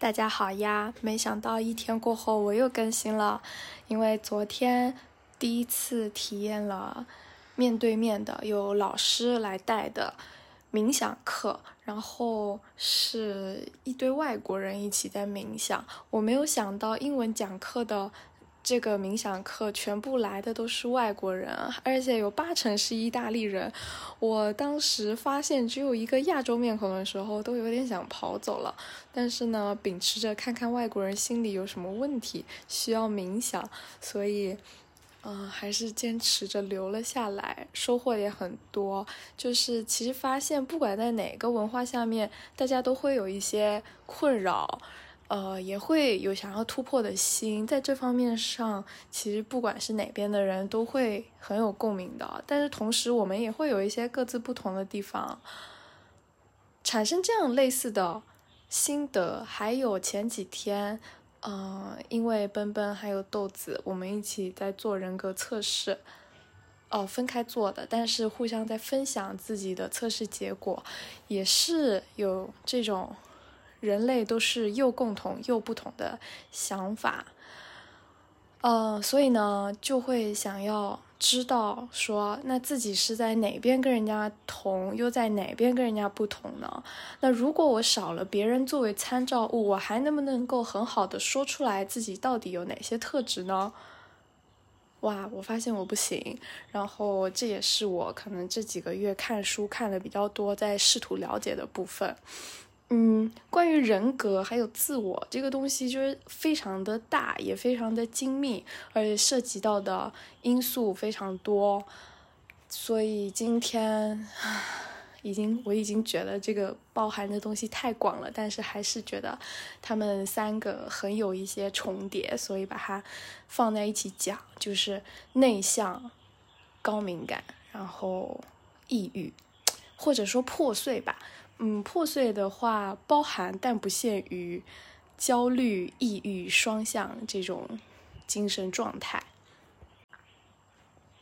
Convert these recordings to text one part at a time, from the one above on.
大家好呀！没想到一天过后我又更新了，因为昨天第一次体验了面对面的有老师来带的冥想课，然后是一堆外国人一起在冥想。我没有想到英文讲课的。这个冥想课全部来的都是外国人，而且有八成是意大利人。我当时发现只有一个亚洲面孔的时候，都有点想跑走了。但是呢，秉持着看看外国人心里有什么问题，需要冥想，所以，嗯，还是坚持着留了下来，收获也很多。就是其实发现，不管在哪个文化下面，大家都会有一些困扰。呃，也会有想要突破的心，在这方面上，其实不管是哪边的人都会很有共鸣的。但是同时，我们也会有一些各自不同的地方，产生这样类似的心得。还有前几天，嗯，因为奔奔还有豆子，我们一起在做人格测试，哦，分开做的，但是互相在分享自己的测试结果，也是有这种。人类都是又共同又不同的想法，呃，所以呢，就会想要知道说，那自己是在哪边跟人家同，又在哪边跟人家不同呢？那如果我少了别人作为参照物，我还能不能够很好的说出来自己到底有哪些特质呢？哇，我发现我不行，然后这也是我可能这几个月看书看的比较多，在试图了解的部分。嗯，关于人格还有自我这个东西，就是非常的大，也非常的精密，而且涉及到的因素非常多。所以今天已经，我已经觉得这个包含的东西太广了，但是还是觉得他们三个很有一些重叠，所以把它放在一起讲，就是内向、高敏感，然后抑郁，或者说破碎吧。嗯，破碎的话包含但不限于焦虑、抑郁双向这种精神状态。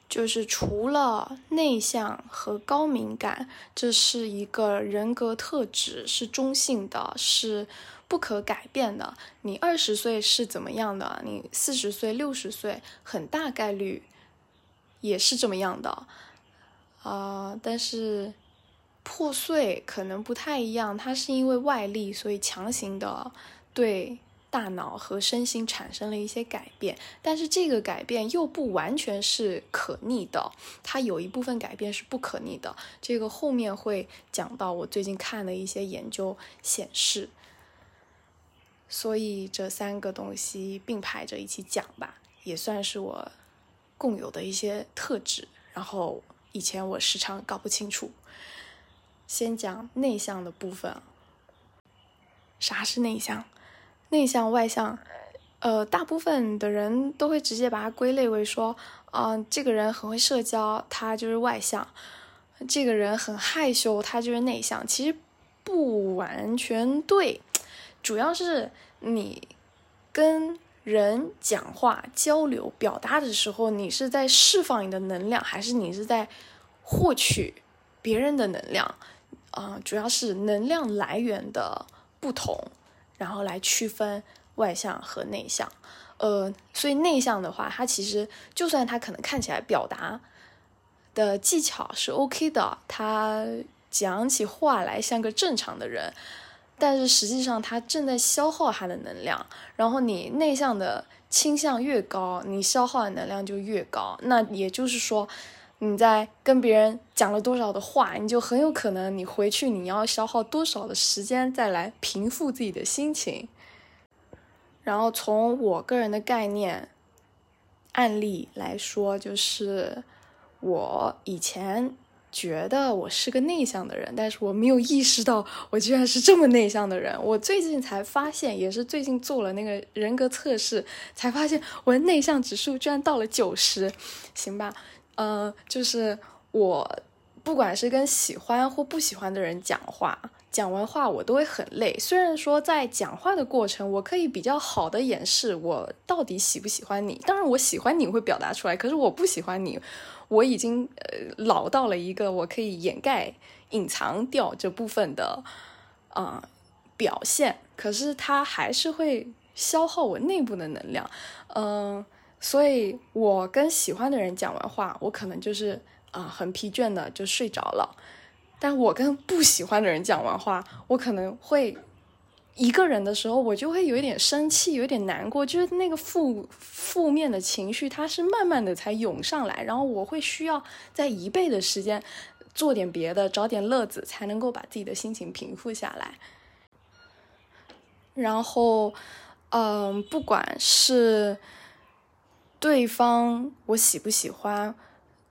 就是除了内向和高敏感，这是一个人格特质，是中性的，是不可改变的。你二十岁是怎么样的，你四十岁、六十岁，很大概率也是这么样的。啊，但是。破碎可能不太一样，它是因为外力，所以强行的对大脑和身心产生了一些改变。但是这个改变又不完全是可逆的，它有一部分改变是不可逆的。这个后面会讲到，我最近看的一些研究显示。所以这三个东西并排着一起讲吧，也算是我共有的一些特质。然后以前我时常搞不清楚。先讲内向的部分。啥是内向？内向、外向，呃，大部分的人都会直接把它归类为说，啊，这个人很会社交，他就是外向；这个人很害羞，他就是内向。其实不完全对，主要是你跟人讲话、交流、表达的时候，你是在释放你的能量，还是你是在获取别人的能量？啊，主要是能量来源的不同，然后来区分外向和内向。呃，所以内向的话，他其实就算他可能看起来表达的技巧是 OK 的，他讲起话来像个正常的人，但是实际上他正在消耗他的能量。然后你内向的倾向越高，你消耗的能量就越高。那也就是说。你在跟别人讲了多少的话，你就很有可能你回去你要消耗多少的时间再来平复自己的心情。然后从我个人的概念案例来说，就是我以前觉得我是个内向的人，但是我没有意识到我居然是这么内向的人。我最近才发现，也是最近做了那个人格测试，才发现我的内向指数居然到了九十，行吧？嗯，就是我，不管是跟喜欢或不喜欢的人讲话，讲完话我都会很累。虽然说在讲话的过程，我可以比较好的掩饰我到底喜不喜欢你。当然，我喜欢你会表达出来，可是我不喜欢你，我已经呃老到了一个我可以掩盖、隐藏掉这部分的啊表现，可是它还是会消耗我内部的能量。嗯，所以我跟喜欢的人讲完话，我可能就是啊很疲倦的就睡着了。但我跟不喜欢的人讲完话，我可能会。一个人的时候，我就会有一点生气，有点难过，就是那个负负面的情绪，它是慢慢的才涌上来，然后我会需要在一倍的时间做点别的，找点乐子，才能够把自己的心情平复下来。然后，嗯，不管是对方我喜不喜欢，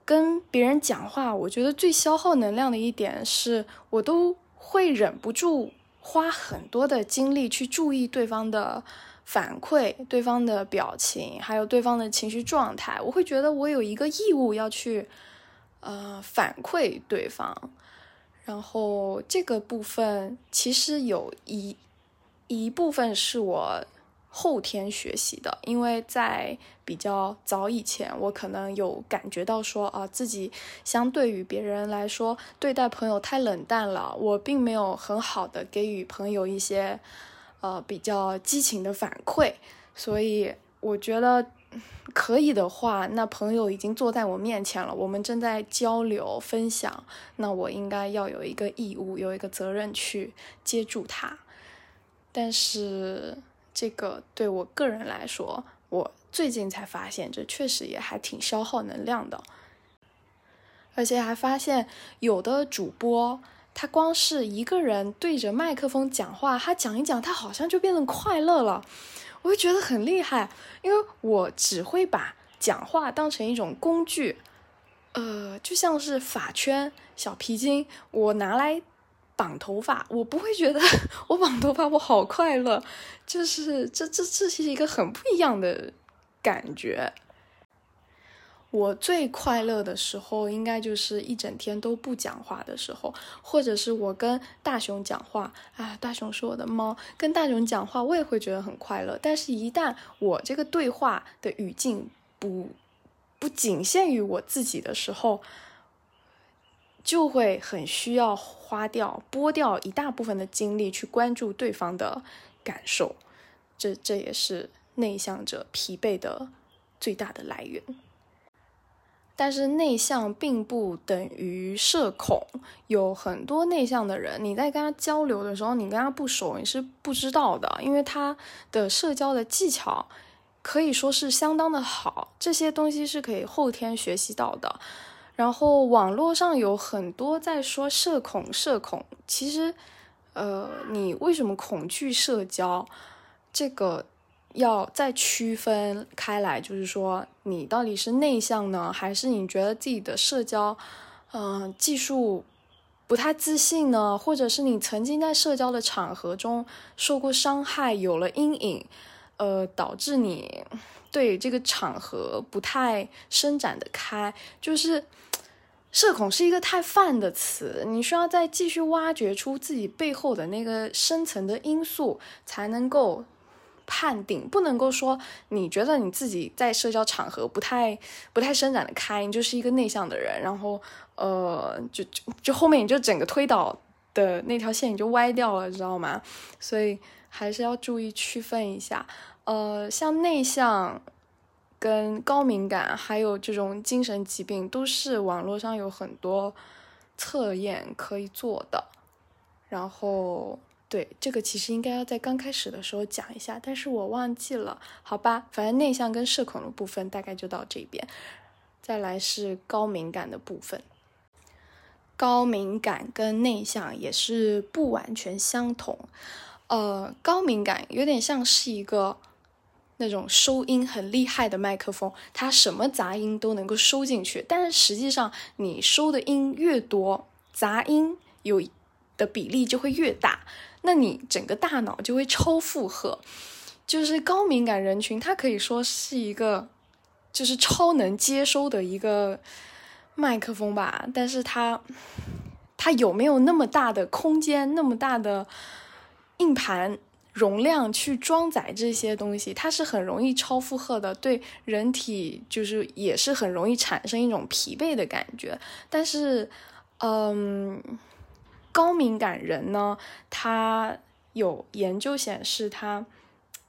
跟别人讲话，我觉得最消耗能量的一点是，我都会忍不住。花很多的精力去注意对方的反馈、对方的表情，还有对方的情绪状态，我会觉得我有一个义务要去，呃，反馈对方。然后这个部分其实有一一部分是我。后天学习的，因为在比较早以前，我可能有感觉到说啊，自己相对于别人来说，对待朋友太冷淡了，我并没有很好的给予朋友一些，呃，比较激情的反馈，所以我觉得可以的话，那朋友已经坐在我面前了，我们正在交流分享，那我应该要有一个义务，有一个责任去接住他，但是。这个对我个人来说，我最近才发现，这确实也还挺消耗能量的。而且还发现，有的主播他光是一个人对着麦克风讲话，他讲一讲，他好像就变得快乐了。我就觉得很厉害，因为我只会把讲话当成一种工具，呃，就像是发圈、小皮筋，我拿来。绑头发，我不会觉得我绑头发我好快乐，就是这这这是一个很不一样的感觉。我最快乐的时候，应该就是一整天都不讲话的时候，或者是我跟大熊讲话，啊，大熊是我的猫，跟大熊讲话我也会觉得很快乐。但是，一旦我这个对话的语境不不仅限于我自己的时候，就会很需要花掉、拨掉一大部分的精力去关注对方的感受，这这也是内向者疲惫的最大的来源。但是内向并不等于社恐，有很多内向的人，你在跟他交流的时候，你跟他不熟，你是不知道的，因为他的社交的技巧可以说是相当的好，这些东西是可以后天学习到的。然后网络上有很多在说社恐，社恐其实，呃，你为什么恐惧社交？这个要再区分开来，就是说你到底是内向呢，还是你觉得自己的社交，嗯，技术不太自信呢？或者是你曾经在社交的场合中受过伤害，有了阴影，呃，导致你对这个场合不太伸展的开，就是。社恐是一个太泛的词，你需要再继续挖掘出自己背后的那个深层的因素，才能够判定。不能够说你觉得你自己在社交场合不太不太伸展的开，你就是一个内向的人，然后呃，就就就后面你就整个推导的那条线你就歪掉了，知道吗？所以还是要注意区分一下。呃，像内向。跟高敏感还有这种精神疾病，都是网络上有很多测验可以做的。然后，对这个其实应该要在刚开始的时候讲一下，但是我忘记了，好吧。反正内向跟社恐的部分大概就到这边。再来是高敏感的部分，高敏感跟内向也是不完全相同。呃，高敏感有点像是一个。那种收音很厉害的麦克风，它什么杂音都能够收进去。但是实际上，你收的音越多，杂音有的比例就会越大，那你整个大脑就会超负荷。就是高敏感人群，它可以说是一个就是超能接收的一个麦克风吧。但是它它有没有那么大的空间，那么大的硬盘？容量去装载这些东西，它是很容易超负荷的，对人体就是也是很容易产生一种疲惫的感觉。但是，嗯，高敏感人呢，他有研究显示，他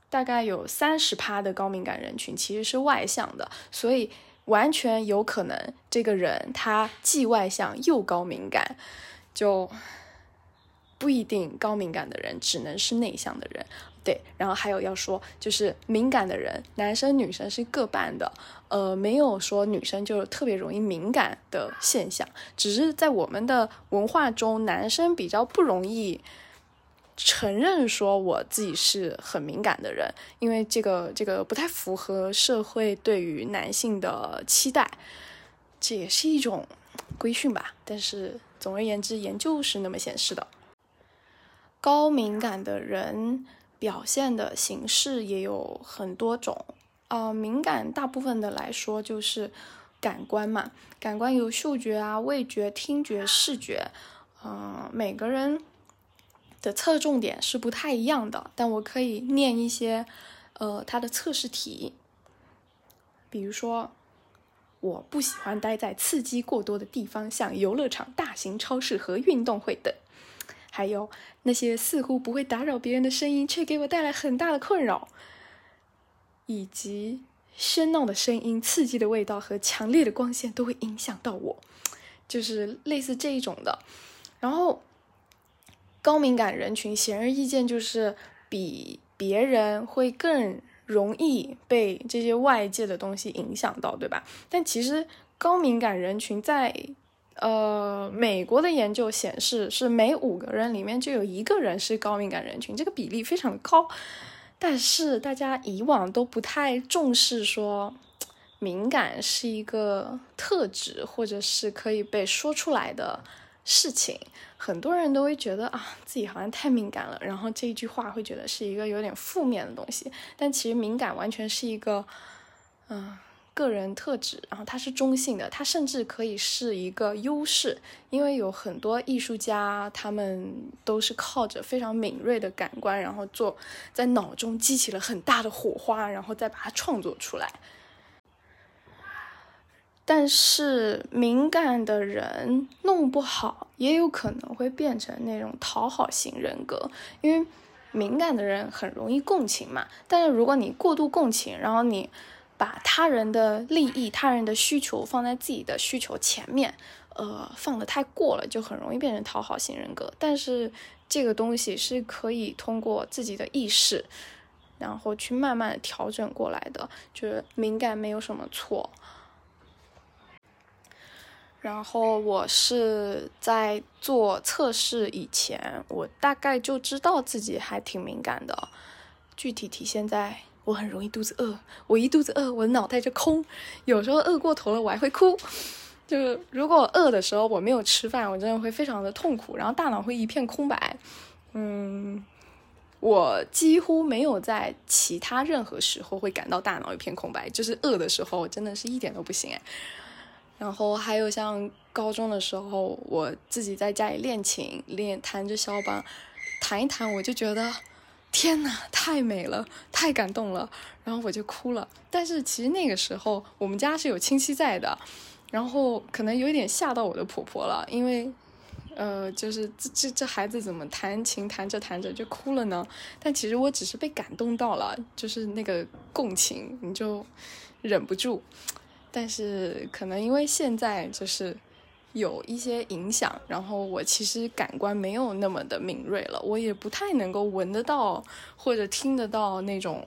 大概有三十趴的高敏感人群其实是外向的，所以完全有可能这个人他既外向又高敏感，就不一定高敏感的人只能是内向的人。对，然后还有要说，就是敏感的人，男生女生是各半的，呃，没有说女生就特别容易敏感的现象，只是在我们的文化中，男生比较不容易承认说我自己是很敏感的人，因为这个这个不太符合社会对于男性的期待，这也是一种规训吧。但是总而言之，研究是那么显示的，高敏感的人。表现的形式也有很多种，呃，敏感大部分的来说就是感官嘛，感官有嗅觉啊、味觉、听觉、视觉，嗯，每个人的侧重点是不太一样的，但我可以念一些，呃，它的测试题，比如说，我不喜欢待在刺激过多的地方，像游乐场、大型超市和运动会等。还有那些似乎不会打扰别人的声音，却给我带来很大的困扰，以及喧闹的声音、刺激的味道和强烈的光线都会影响到我，就是类似这一种的。然后，高敏感人群显而易见就是比别人会更容易被这些外界的东西影响到，对吧？但其实高敏感人群在。呃，美国的研究显示，是每五个人里面就有一个人是高敏感人群，这个比例非常的高。但是大家以往都不太重视说，敏感是一个特质，或者是可以被说出来的事情。很多人都会觉得啊，自己好像太敏感了，然后这一句话会觉得是一个有点负面的东西。但其实敏感完全是一个，嗯。个人特质，然后它是中性的，它甚至可以是一个优势，因为有很多艺术家，他们都是靠着非常敏锐的感官，然后做在脑中激起了很大的火花，然后再把它创作出来。但是敏感的人弄不好，也有可能会变成那种讨好型人格，因为敏感的人很容易共情嘛。但是如果你过度共情，然后你。把他人的利益、他人的需求放在自己的需求前面，呃，放的太过了，就很容易变成讨好型人格。但是这个东西是可以通过自己的意识，然后去慢慢调整过来的。就是敏感没有什么错。然后我是在做测试以前，我大概就知道自己还挺敏感的，具体体现在。我很容易肚子饿，我一肚子饿，我的脑袋就空。有时候饿过头了，我还会哭。就是如果饿的时候我没有吃饭，我真的会非常的痛苦，然后大脑会一片空白。嗯，我几乎没有在其他任何时候会感到大脑一片空白，就是饿的时候真的是一点都不行哎。然后还有像高中的时候，我自己在家里练琴，练弹着肖邦，弹一弹我就觉得。天呐，太美了，太感动了，然后我就哭了。但是其实那个时候我们家是有亲戚在的，然后可能有一点吓到我的婆婆了，因为，呃，就是这这这孩子怎么弹琴弹着弹着就哭了呢？但其实我只是被感动到了，就是那个共情，你就忍不住。但是可能因为现在就是。有一些影响，然后我其实感官没有那么的敏锐了，我也不太能够闻得到或者听得到那种，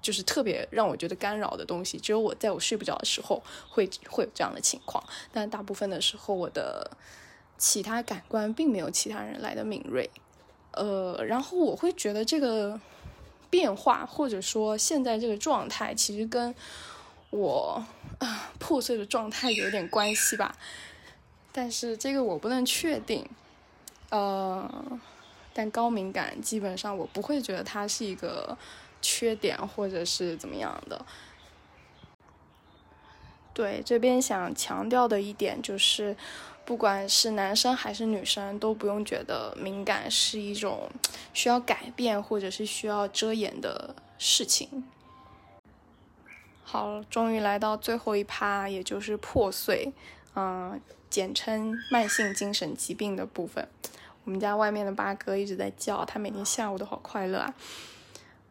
就是特别让我觉得干扰的东西。只有我在我睡不着的时候会会有这样的情况，但大部分的时候我的其他感官并没有其他人来的敏锐。呃，然后我会觉得这个变化或者说现在这个状态，其实跟我啊破碎的状态有点关系吧。但是这个我不能确定，呃，但高敏感基本上我不会觉得它是一个缺点或者是怎么样的。对，这边想强调的一点就是，不管是男生还是女生，都不用觉得敏感是一种需要改变或者是需要遮掩的事情。好，终于来到最后一趴，也就是破碎，嗯。简称慢性精神疾病的部分，我们家外面的八哥一直在叫，他每天下午都好快乐啊。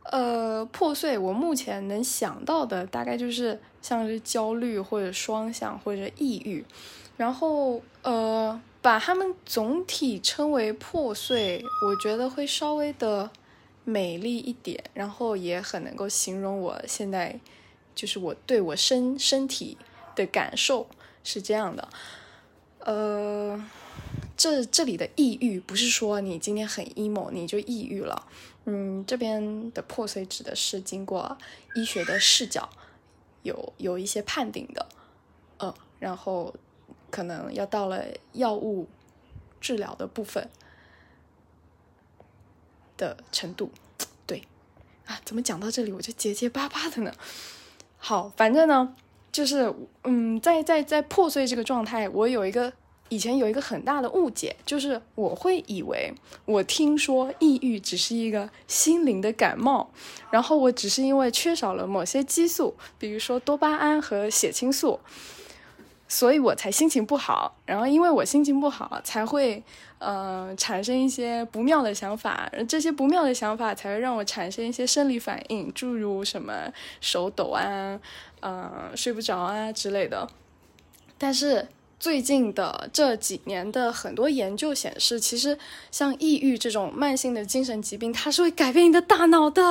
呃，破碎，我目前能想到的大概就是像是焦虑或者双向或者抑郁，然后呃，把它们总体称为破碎，我觉得会稍微的美丽一点，然后也很能够形容我现在就是我对我身身体的感受是这样的，呃。这这里的抑郁不是说你今天很 emo 你就抑郁了，嗯，这边的破碎指的是经过医学的视角有有一些判定的，嗯，然后可能要到了药物治疗的部分的程度，对，啊，怎么讲到这里我就结结巴巴的呢？好，反正呢，就是嗯，在在在破碎这个状态，我有一个。以前有一个很大的误解，就是我会以为我听说抑郁只是一个心灵的感冒，然后我只是因为缺少了某些激素，比如说多巴胺和血清素，所以我才心情不好。然后因为我心情不好，才会呃产生一些不妙的想法，这些不妙的想法才会让我产生一些生理反应，诸如什么手抖啊、呃睡不着啊之类的。但是。最近的这几年的很多研究显示，其实像抑郁这种慢性的精神疾病，它是会改变你的大脑的。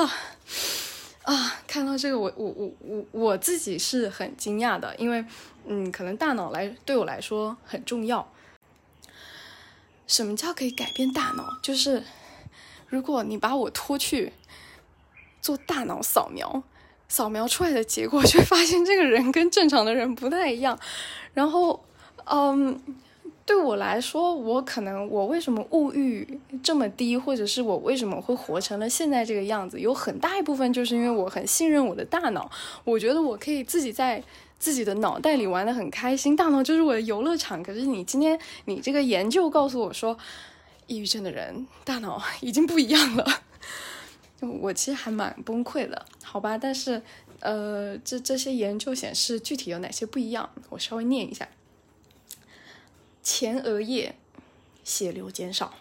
啊，看到这个，我我我我我自己是很惊讶的，因为嗯，可能大脑来对我来说很重要。什么叫可以改变大脑？就是如果你把我拖去做大脑扫描，扫描出来的结果，却发现这个人跟正常的人不太一样，然后。嗯，对我来说，我可能我为什么物欲这么低，或者是我为什么会活成了现在这个样子，有很大一部分就是因为我很信任我的大脑。我觉得我可以自己在自己的脑袋里玩的很开心，大脑就是我的游乐场。可是你今天你这个研究告诉我说，抑郁症的人大脑已经不一样了，我其实还蛮崩溃的，好吧？但是呃，这这些研究显示具体有哪些不一样，我稍微念一下。前额叶血流减少，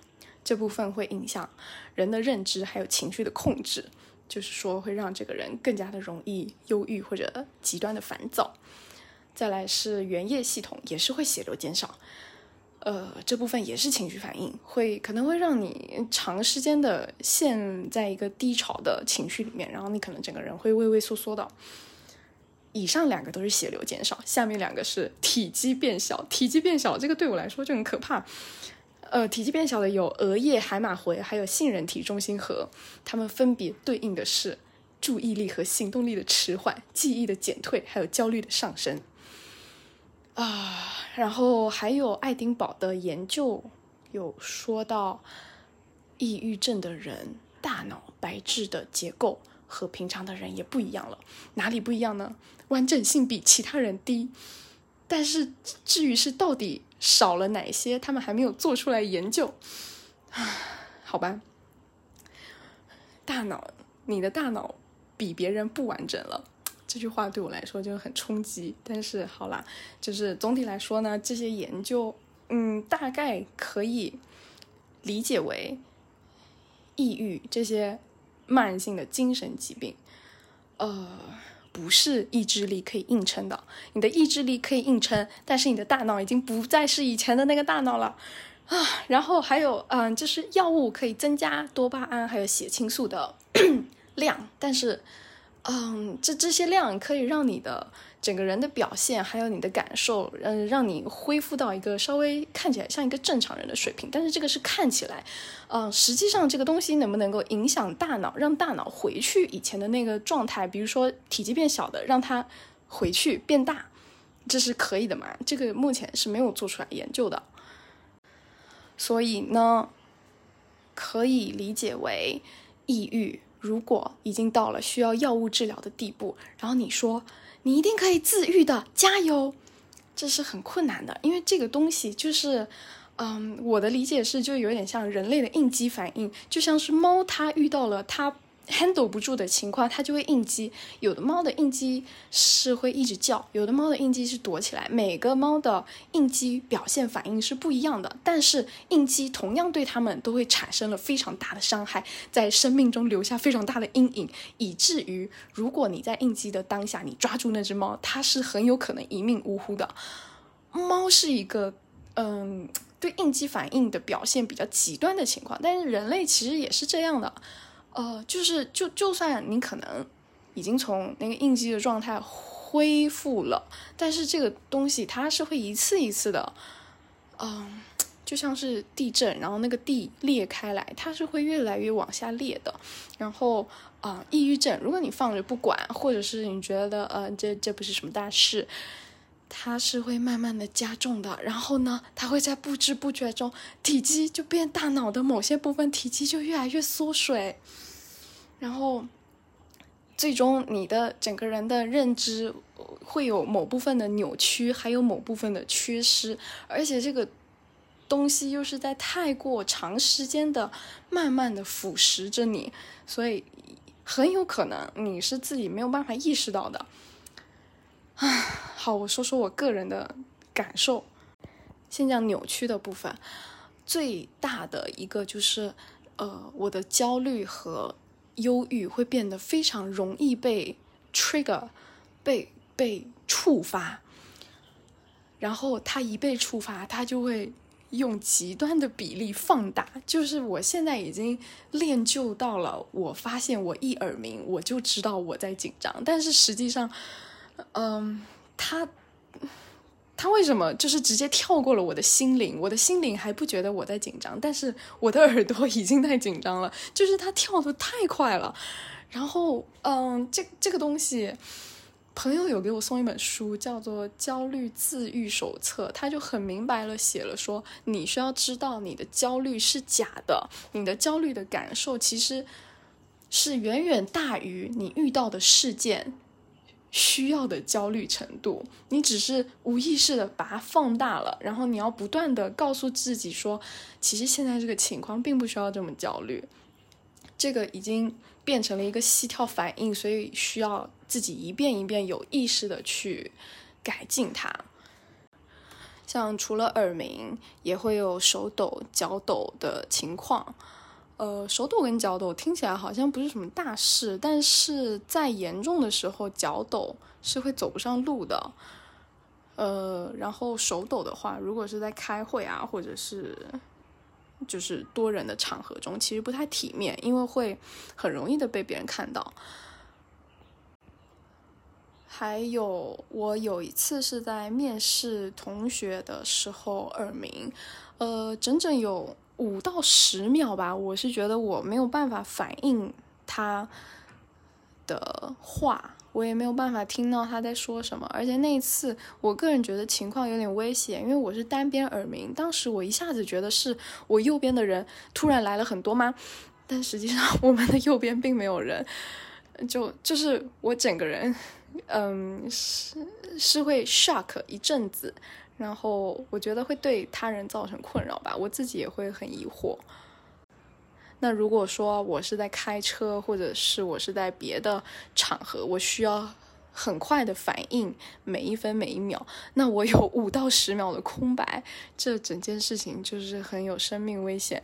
这部分会影响人的认知还有情绪的控制，就是说会让这个人更加的容易忧郁或者极端的烦躁。再来是原叶系统也是会血流减少，呃，这部分也是情绪反应，会可能会让你长时间的陷在一个低潮的情绪里面，然后你可能整个人会畏畏缩缩的。以上两个都是血流减少，下面两个是体积变小。体积变小，这个对我来说就很可怕。呃，体积变小的有额叶、海马回，还有杏仁体中心核，它们分别对应的是注意力和行动力的迟缓、记忆的减退，还有焦虑的上升。啊，然后还有爱丁堡的研究有说到，抑郁症的人大脑白质的结构。和平常的人也不一样了，哪里不一样呢？完整性比其他人低，但是至于是到底少了哪些，他们还没有做出来研究。啊好吧，大脑，你的大脑比别人不完整了，这句话对我来说就很冲击。但是好啦，就是总体来说呢，这些研究，嗯，大概可以理解为抑郁这些。慢性的精神疾病，呃，不是意志力可以硬撑的。你的意志力可以硬撑，但是你的大脑已经不再是以前的那个大脑了啊。然后还有，嗯，就是药物可以增加多巴胺还有血清素的 量，但是，嗯，这这些量可以让你的。整个人的表现，还有你的感受，嗯，让你恢复到一个稍微看起来像一个正常人的水平。但是这个是看起来，嗯，实际上这个东西能不能够影响大脑，让大脑回去以前的那个状态？比如说体积变小的，让它回去变大，这是可以的嘛？这个目前是没有做出来研究的。所以呢，可以理解为抑郁，如果已经到了需要药物治疗的地步，然后你说。你一定可以自愈的，加油！这是很困难的，因为这个东西就是，嗯，我的理解是，就有点像人类的应激反应，就像是猫它遇到了它 handle 不住的情况，它就会应激。有的猫的应激是会一直叫，有的猫的应激是躲起来。每个猫的应激表现反应是不一样的，但是应激同样对它们都会产生了非常大的伤害，在生命中留下非常大的阴影，以至于如果你在应激的当下，你抓住那只猫，它是很有可能一命呜呼的。猫是一个，嗯，对应激反应的表现比较极端的情况，但是人类其实也是这样的。呃，就是就就算你可能已经从那个应激的状态恢复了，但是这个东西它是会一次一次的，嗯，就像是地震，然后那个地裂开来，它是会越来越往下裂的。然后啊，抑郁症，如果你放着不管，或者是你觉得呃这这不是什么大事，它是会慢慢的加重的。然后呢，它会在不知不觉中体积就变，大脑的某些部分体积就越来越缩水。然后，最终你的整个人的认知会有某部分的扭曲，还有某部分的缺失，而且这个东西又是在太过长时间的慢慢的腐蚀着你，所以很有可能你是自己没有办法意识到的。唉，好，我说说我个人的感受。先讲扭曲的部分，最大的一个就是，呃，我的焦虑和。忧郁会变得非常容易被 trigger，被被触发，然后它一被触发，它就会用极端的比例放大。就是我现在已经练就到了，我发现我一耳鸣，我就知道我在紧张。但是实际上，嗯，它。他为什么就是直接跳过了我的心灵？我的心灵还不觉得我在紧张，但是我的耳朵已经在紧张了。就是他跳的太快了。然后，嗯，这这个东西，朋友有给我送一本书，叫做《焦虑自愈手册》，他就很明白了写了说，你需要知道你的焦虑是假的，你的焦虑的感受其实是远远大于你遇到的事件。需要的焦虑程度，你只是无意识的把它放大了，然后你要不断的告诉自己说，其实现在这个情况并不需要这么焦虑，这个已经变成了一个膝跳反应，所以需要自己一遍一遍有意识的去改进它。像除了耳鸣，也会有手抖、脚抖的情况。呃，手抖跟脚抖听起来好像不是什么大事，但是在严重的时候，脚抖是会走不上路的。呃，然后手抖的话，如果是在开会啊，或者是就是多人的场合中，其实不太体面，因为会很容易的被别人看到。还有，我有一次是在面试同学的时候耳鸣，呃，整整有。五到十秒吧，我是觉得我没有办法反应他的话，我也没有办法听到他在说什么。而且那一次，我个人觉得情况有点危险，因为我是单边耳鸣。当时我一下子觉得是我右边的人突然来了很多吗？但实际上我们的右边并没有人，就就是我整个人，嗯，是是会 shock 一阵子。然后我觉得会对他人造成困扰吧，我自己也会很疑惑。那如果说我是在开车，或者是我是在别的场合，我需要很快的反应，每一分每一秒，那我有五到十秒的空白，这整件事情就是很有生命危险。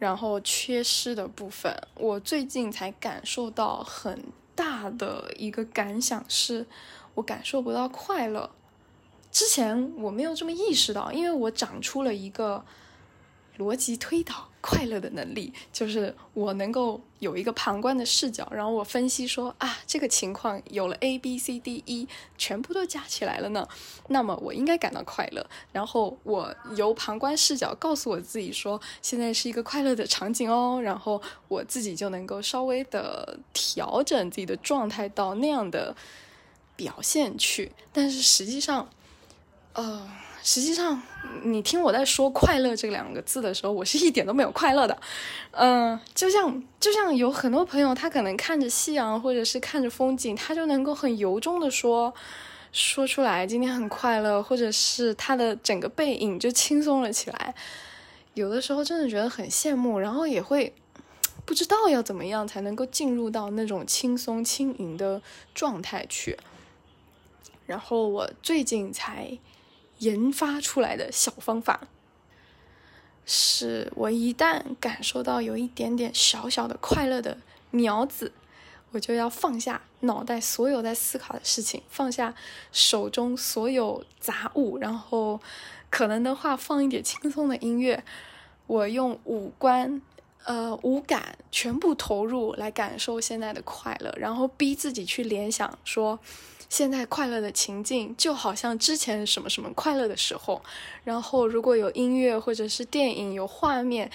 然后缺失的部分，我最近才感受到很大的一个感想是，我感受不到快乐。之前我没有这么意识到，因为我长出了一个逻辑推导快乐的能力，就是我能够有一个旁观的视角，然后我分析说啊，这个情况有了 A B C D E，全部都加起来了呢，那么我应该感到快乐。然后我由旁观视角告诉我自己说，现在是一个快乐的场景哦，然后我自己就能够稍微的调整自己的状态到那样的表现去，但是实际上。呃，实际上，你听我在说“快乐”这两个字的时候，我是一点都没有快乐的。嗯，就像就像有很多朋友，他可能看着夕阳或者是看着风景，他就能够很由衷的说说出来今天很快乐，或者是他的整个背影就轻松了起来。有的时候真的觉得很羡慕，然后也会不知道要怎么样才能够进入到那种轻松轻盈的状态去。然后我最近才研发出来的小方法，是我一旦感受到有一点点小小的快乐的苗子，我就要放下脑袋所有在思考的事情，放下手中所有杂物，然后可能的话放一点轻松的音乐，我用五官。呃，五感全部投入来感受现在的快乐，然后逼自己去联想说，现在快乐的情境就好像之前什么什么快乐的时候。然后如果有音乐或者是电影有画面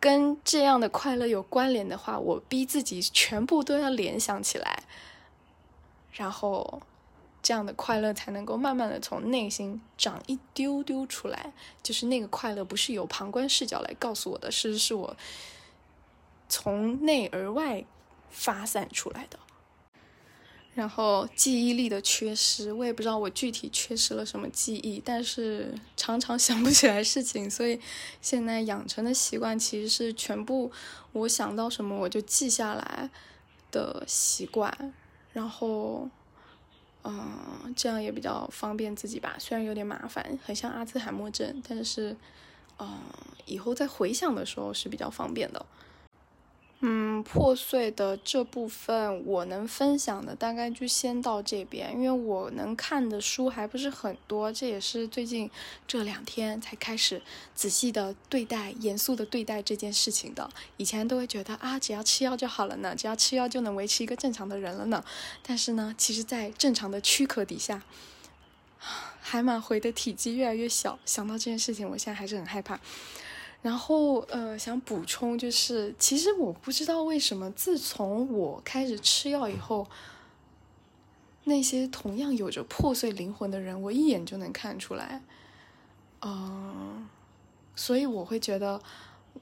跟这样的快乐有关联的话，我逼自己全部都要联想起来，然后这样的快乐才能够慢慢的从内心长一丢丢出来。就是那个快乐不是由旁观视角来告诉我的，是是我。从内而外发散出来的，然后记忆力的缺失，我也不知道我具体缺失了什么记忆，但是常常想不起来事情，所以现在养成的习惯其实是全部我想到什么我就记下来的习惯，然后，嗯，这样也比较方便自己吧，虽然有点麻烦，很像阿兹海默症，但是，嗯，以后在回想的时候是比较方便的。破碎的这部分我能分享的大概就先到这边，因为我能看的书还不是很多，这也是最近这两天才开始仔细的对待、严肃的对待这件事情的。以前都会觉得啊，只要吃药就好了呢，只要吃药就能维持一个正常的人了呢。但是呢，其实，在正常的躯壳底下，海马回的体积越来越小。想到这件事情，我现在还是很害怕。然后，呃，想补充就是，其实我不知道为什么，自从我开始吃药以后，那些同样有着破碎灵魂的人，我一眼就能看出来，嗯，所以我会觉得，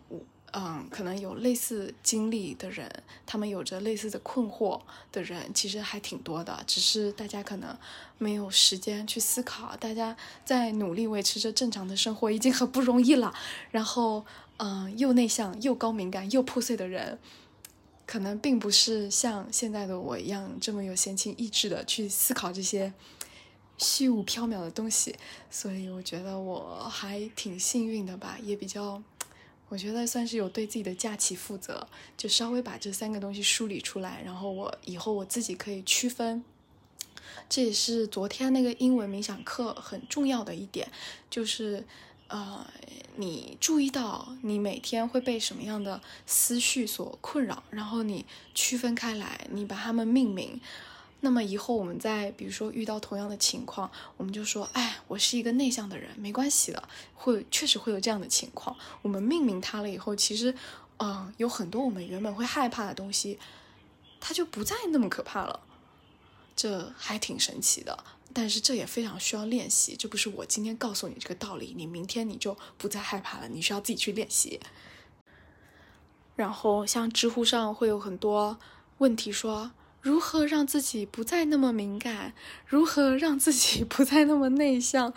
我。嗯，可能有类似经历的人，他们有着类似的困惑的人，其实还挺多的。只是大家可能没有时间去思考，大家在努力维持着正常的生活，已经很不容易了。然后，嗯，又内向又高敏感又破碎的人，可能并不是像现在的我一样这么有闲情逸致的去思考这些虚无缥缈的东西。所以，我觉得我还挺幸运的吧，也比较。我觉得算是有对自己的假期负责，就稍微把这三个东西梳理出来，然后我以后我自己可以区分。这也是昨天那个英文冥想课很重要的一点，就是呃，你注意到你每天会被什么样的思绪所困扰，然后你区分开来，你把它们命名。那么以后我们在比如说遇到同样的情况，我们就说，哎，我是一个内向的人，没关系的，会确实会有这样的情况。我们命名它了以后，其实，嗯，有很多我们原本会害怕的东西，它就不再那么可怕了。这还挺神奇的，但是这也非常需要练习。这不是我今天告诉你这个道理，你明天你就不再害怕了，你需要自己去练习。然后像知乎上会有很多问题说。如何让自己不再那么敏感？如何让自己 不再那么内向？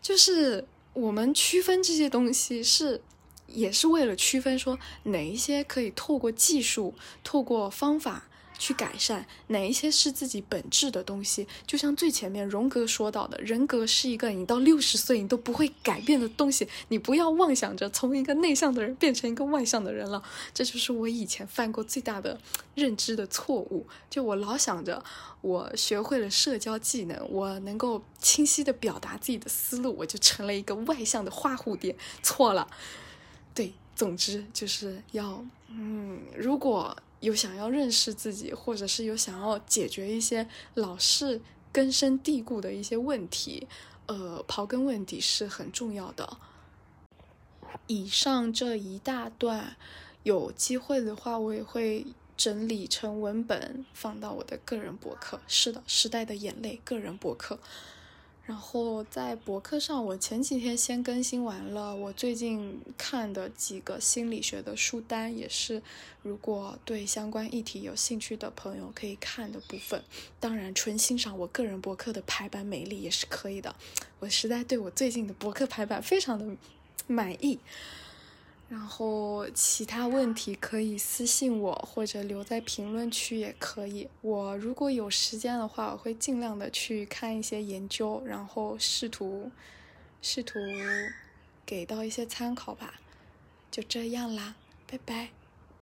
就是我们区分这些东西，是也是为了区分说哪一些可以透过技术、透过方法。去改善哪一些是自己本质的东西，就像最前面荣格说到的，人格是一个你到六十岁你都不会改变的东西。你不要妄想着从一个内向的人变成一个外向的人了，这就是我以前犯过最大的认知的错误。就我老想着我学会了社交技能，我能够清晰的表达自己的思路，我就成了一个外向的花蝴蝶。错了，对，总之就是要，嗯，如果。有想要认识自己，或者是有想要解决一些老是根深蒂固的一些问题，呃，刨根问底是很重要的。以上这一大段，有机会的话，我也会整理成文本放到我的个人博客。是的，时代的眼泪个人博客。然后在博客上，我前几天先更新完了我最近看的几个心理学的书单，也是如果对相关议题有兴趣的朋友可以看的部分。当然，纯欣赏我个人博客的排版美丽也是可以的。我实在对我最近的博客排版非常的满意。然后其他问题可以私信我，或者留在评论区也可以。我如果有时间的话，我会尽量的去看一些研究，然后试图试图给到一些参考吧。就这样啦，拜拜。